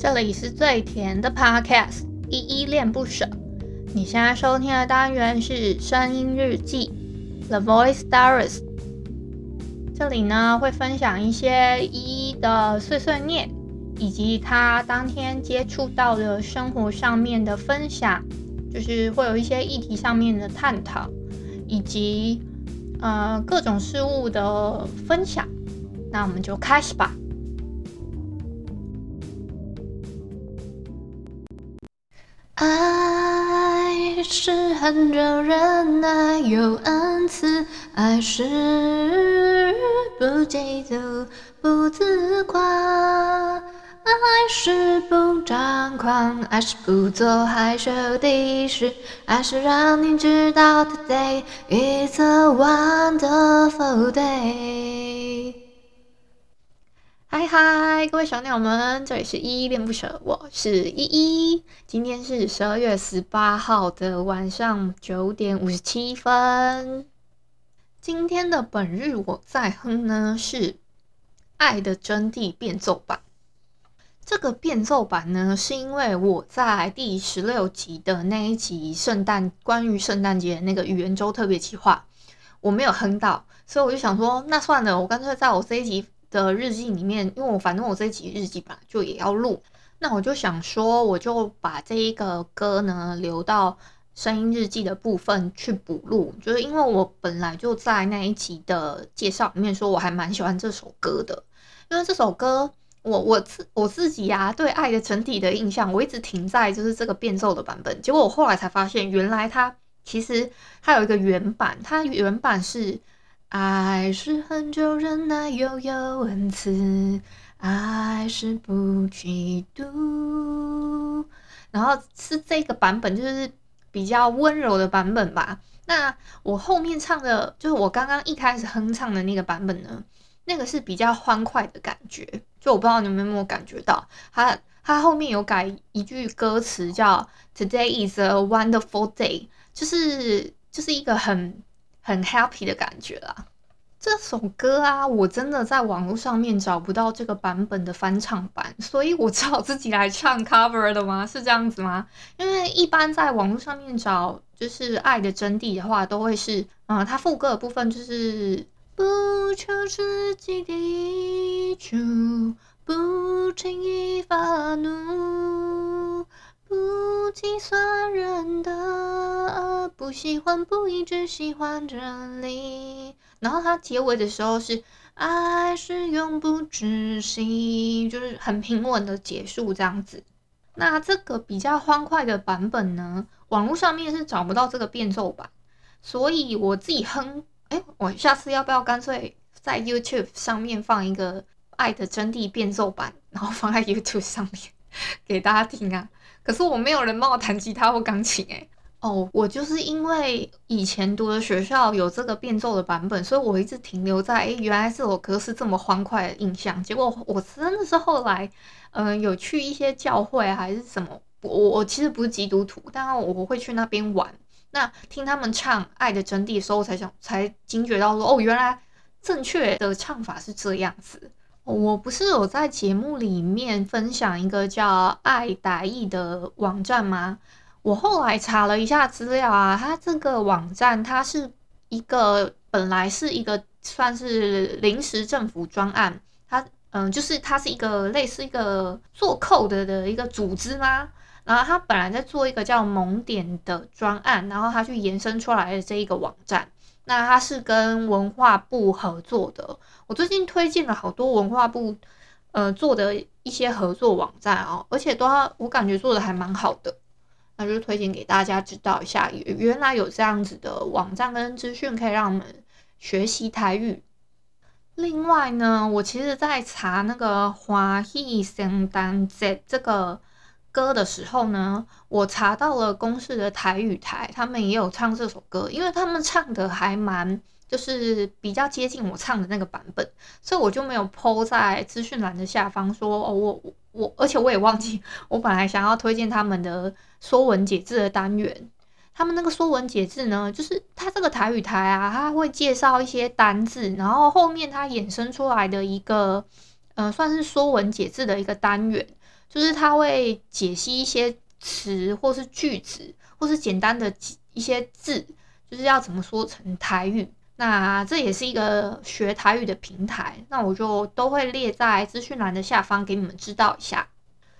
这里是最甜的 Podcast，依依恋不舍。你现在收听的单元是声音日记，The Voice Diaries。这里呢会分享一些依依的碎碎念，以及他当天接触到的生活上面的分享，就是会有一些议题上面的探讨，以及呃各种事物的分享。那我们就开始吧。爱是恒久忍耐有恩赐，爱是不嫉妒不自夸，爱是不张狂，爱是不做害羞的事，爱是让你知道 Today is a wonderful day。嗨嗨，各位小鸟们，这里是依依恋不舍，我是依依。今天是十二月十八号的晚上九点五十七分。今天的本日我在哼呢是《爱的真谛》变奏版。这个变奏版呢，是因为我在第十六集的那一集圣诞关于圣诞节那个语言周特别企划，我没有哼到，所以我就想说，那算了，我干脆在我这一集。的日记里面，因为我反正我这集日记本来就也要录，那我就想说，我就把这一个歌呢留到声音日记的部分去补录，就是因为我本来就在那一集的介绍里面说，我还蛮喜欢这首歌的，因为这首歌我我自我自己呀、啊、对《爱的整体》的印象，我一直停在就是这个变奏的版本，结果我后来才发现，原来它其实它有一个原版，它原版是。爱是恒久忍耐又有恩慈，爱是不嫉妒。然后是这个版本，就是比较温柔的版本吧。那我后面唱的，就是我刚刚一开始哼唱的那个版本呢，那个是比较欢快的感觉。就我不知道你们有没有感觉到，它它后面有改一句歌词，叫 “Today is a wonderful day”，就是就是一个很。很 happy 的感觉啦。这首歌啊，我真的在网络上面找不到这个版本的翻唱版，所以我只好自己来唱 cover 的吗？是这样子吗？因为一般在网络上面找就是《爱的真谛》的话，都会是，嗯，它副歌的部分就是不求自己的主，不轻易发怒。计算人的不喜欢，不一直喜欢着你。然后它结尾的时候是爱是永不止息，就是很平稳的结束这样子。那这个比较欢快的版本呢，网络上面是找不到这个变奏版，所以我自己哼。哎，我下次要不要干脆在 YouTube 上面放一个《爱的真谛》变奏版，然后放在 YouTube 上面 给大家听啊？可是我没有人帮我弹吉他或钢琴哎，哦，我就是因为以前读的学校有这个变奏的版本，所以我一直停留在诶，原来这首歌是这么欢快的印象。结果我真的是后来，嗯、有去一些教会还是什么，我我其实不是基督徒，但我会去那边玩。那听他们唱《爱的真谛》的时候，我才想才惊觉到说，哦，原来正确的唱法是这样子。我不是有在节目里面分享一个叫“爱台语”的网站吗？我后来查了一下资料啊，它这个网站它是一个本来是一个算是临时政府专案，它嗯，就是它是一个类似一个做 code 的一个组织吗？然后它本来在做一个叫萌点的专案，然后它去延伸出来的这一个网站。那它是跟文化部合作的，我最近推荐了好多文化部呃做的一些合作网站哦，而且都我感觉做的还蛮好的，那就推荐给大家知道一下，原来有这样子的网站跟资讯可以让我们学习台语。另外呢，我其实在查那个华裔圣诞节这个。歌的时候呢，我查到了公式的台语台，他们也有唱这首歌，因为他们唱的还蛮，就是比较接近我唱的那个版本，所以我就没有 po 在资讯栏的下方说哦，我我，而且我也忘记，我本来想要推荐他们的说文解字的单元，他们那个说文解字呢，就是他这个台语台啊，他会介绍一些单字，然后后面他衍生出来的一个。呃，算是说文解字的一个单元，就是他会解析一些词或是句子，或是简单的一些字，就是要怎么说成台语。那这也是一个学台语的平台，那我就都会列在资讯栏的下方给你们知道一下。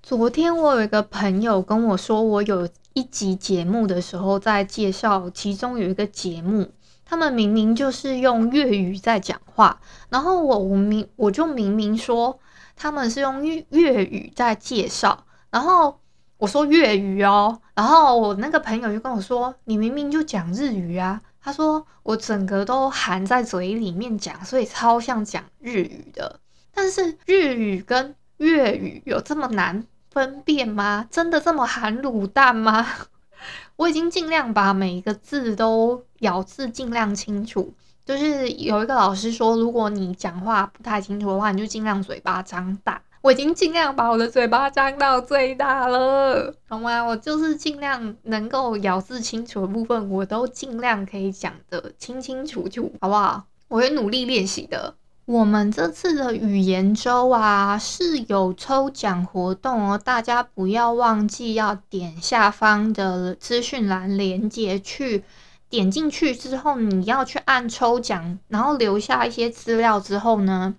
昨天我有一个朋友跟我说，我有一集节目的时候在介绍，其中有一个节目。他们明明就是用粤语在讲话，然后我我明我就明明说他们是用粤粤语在介绍，然后我说粤语哦，然后我那个朋友就跟我说，你明明就讲日语啊，他说我整个都含在嘴里面讲，所以超像讲日语的，但是日语跟粤语有这么难分辨吗？真的这么含卤蛋吗？我已经尽量把每一个字都咬字尽量清楚。就是有一个老师说，如果你讲话不太清楚的话，你就尽量嘴巴张大。我已经尽量把我的嘴巴张到最大了，好吗？我就是尽量能够咬字清楚的部分，我都尽量可以讲得清清楚楚，好不好？我会努力练习的。我们这次的语言周啊，是有抽奖活动哦，大家不要忘记要点下方的资讯栏连接去点进去之后，你要去按抽奖，然后留下一些资料之后呢，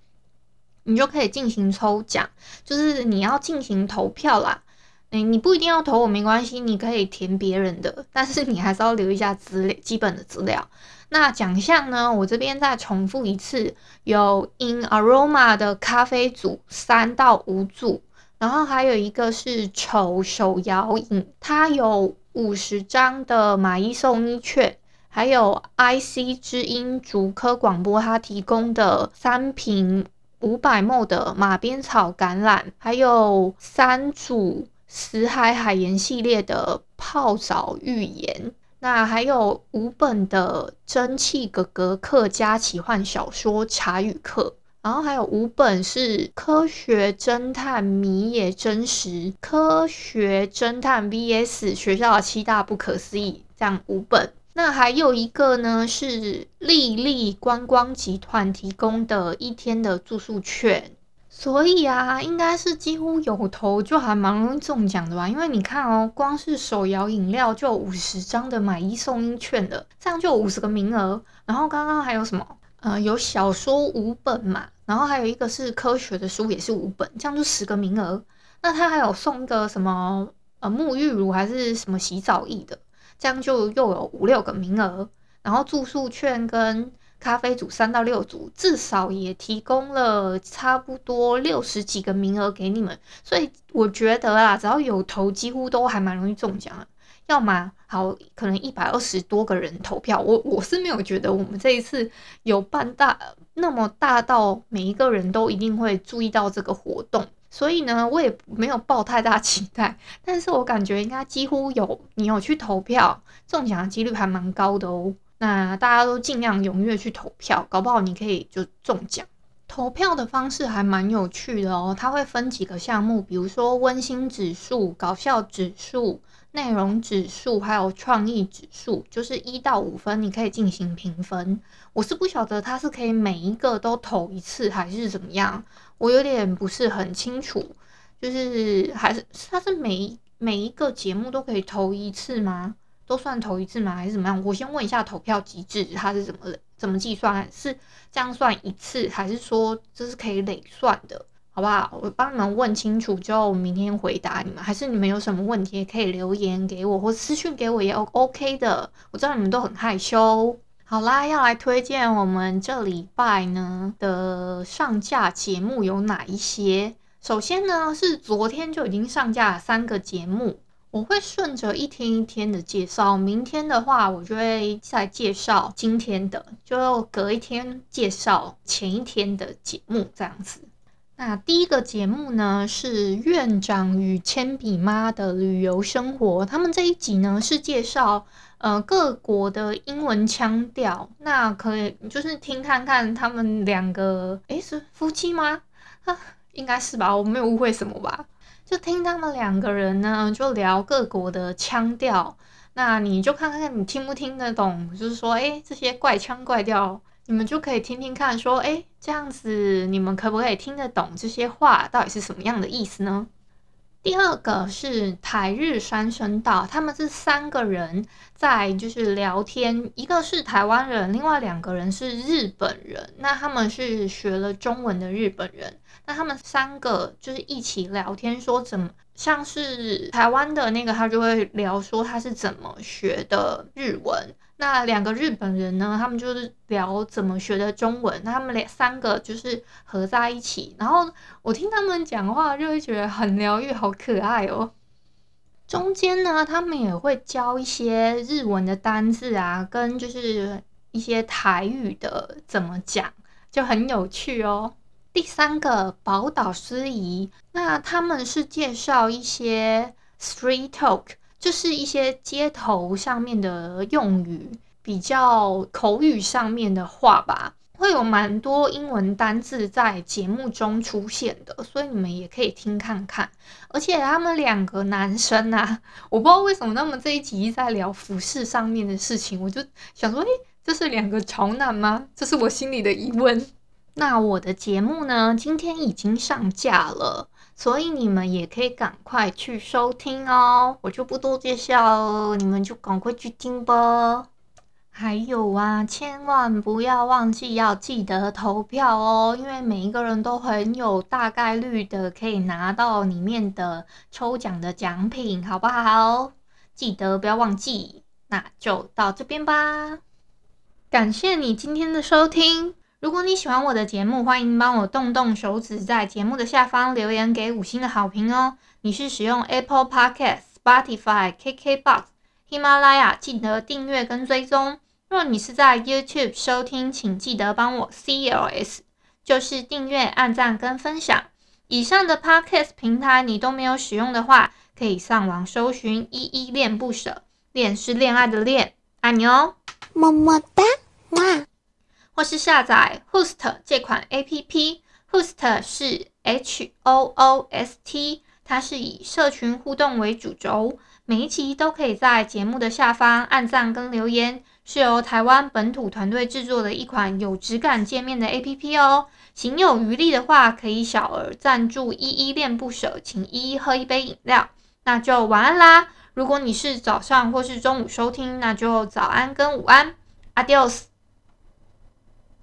你就可以进行抽奖，就是你要进行投票啦。你你不一定要投我没关系，你可以填别人的，但是你还是要留一下资料，基本的资料。那奖项呢？我这边再重复一次，有 In Aroma 的咖啡组三到五组，然后还有一个是丑手摇影，它有五十张的买一送一券，还有 IC 之音竹科广播它提供的三瓶五百 ml 的马鞭草橄榄，还有三组死海海盐系列的泡澡浴盐。那还有五本的《蒸汽格格客家奇幻小说茶语课》，然后还有五本是《科学侦探迷也真实》、《科学侦探 VS 学校的七大不可思议》这样五本。那还有一个呢是丽丽观光集团提供的一天的住宿券。所以啊，应该是几乎有头就还蛮容易中奖的吧？因为你看哦，光是手摇饮料就有五十张的买一送一券的，这样就五十个名额。然后刚刚还有什么？呃，有小说五本嘛，然后还有一个是科学的书也是五本，这样就十个名额。那他还有送一个什么呃沐浴乳还是什么洗澡液的，这样就又有五六个名额。然后住宿券跟咖啡组三到六组，至少也提供了差不多六十几个名额给你们，所以我觉得啊，只要有投，几乎都还蛮容易中奖的。要么好，可能一百二十多个人投票，我我是没有觉得我们这一次有办大那么大到每一个人都一定会注意到这个活动，所以呢，我也没有抱太大期待。但是我感觉应该几乎有，你有去投票，中奖的几率还蛮高的哦。那大家都尽量踊跃去投票，搞不好你可以就中奖。投票的方式还蛮有趣的哦，它会分几个项目，比如说温馨指数、搞笑指数、内容指数，还有创意指数，就是一到五分，你可以进行评分。我是不晓得它是可以每一个都投一次，还是怎么样，我有点不是很清楚。就是还是它是每每一个节目都可以投一次吗？都算投一次吗？还是怎么样？我先问一下投票机制，它是怎么怎么计算？是这样算一次，还是说这是可以累算的？好不好？我帮你们问清楚，就明天回答你们。还是你们有什么问题，也可以留言给我，或私讯给我也 OK 的。我知道你们都很害羞。好啦，要来推荐我们这礼拜呢的上架节目有哪一些？首先呢是昨天就已经上架了三个节目。我会顺着一天一天的介绍，明天的话我就会再介绍今天的，就隔一天介绍前一天的节目这样子。那第一个节目呢是院长与铅笔妈的旅游生活，他们这一集呢是介绍呃各国的英文腔调，那可以就是听看看他们两个，诶，是夫妻吗？啊，应该是吧，我没有误会什么吧？就听他们两个人呢，就聊各国的腔调，那你就看看你听不听得懂，就是说，诶，这些怪腔怪调你们就可以听听看，说，哎，这样子你们可不可以听得懂这些话到底是什么样的意思呢？第二个是台日三声道，他们是三个人在就是聊天，一个是台湾人，另外两个人是日本人。那他们是学了中文的日本人，那他们三个就是一起聊天，说怎么像是台湾的那个，他就会聊说他是怎么学的日文。那两个日本人呢，他们就是聊怎么学的中文。那他们两三个就是合在一起，然后我听他们讲话就会觉得很疗愈，好可爱哦。中间呢，他们也会教一些日文的单字啊，跟就是一些台语的怎么讲，就很有趣哦。第三个宝岛司仪，那他们是介绍一些 street talk。就是一些街头上面的用语，比较口语上面的话吧，会有蛮多英文单字在节目中出现的，所以你们也可以听看看。而且他们两个男生啊，我不知道为什么他们这一集在聊服饰上面的事情，我就想说，诶，这是两个潮男吗？这是我心里的疑问。那我的节目呢，今天已经上架了。所以你们也可以赶快去收听哦，我就不多介绍了，你们就赶快去听吧。还有啊，千万不要忘记要记得投票哦，因为每一个人都很有大概率的可以拿到里面的抽奖的奖品，好不好？记得不要忘记。那就到这边吧，感谢你今天的收听。如果你喜欢我的节目，欢迎帮我动动手指，在节目的下方留言给五星的好评哦。你是使用 Apple Podcast、Spotify、KKBox、喜马拉雅，记得订阅跟追踪。若你是在 YouTube 收听，请记得帮我 CLS，就是订阅、按赞跟分享。以上的 Podcast 平台你都没有使用的话，可以上网搜寻“依依恋不舍”，恋是恋爱的恋，爱你哦，么么哒，哇。或是下载 Host 这款 APP。Host 是 H O O S T，它是以社群互动为主轴，每一集都可以在节目的下方按赞跟留言，是由台湾本土团队制作的一款有质感界面的 APP 哦。行有余力的话，可以小额赞助依依恋不舍，请依依喝一杯饮料。那就晚安啦！如果你是早上或是中午收听，那就早安跟午安，Adios。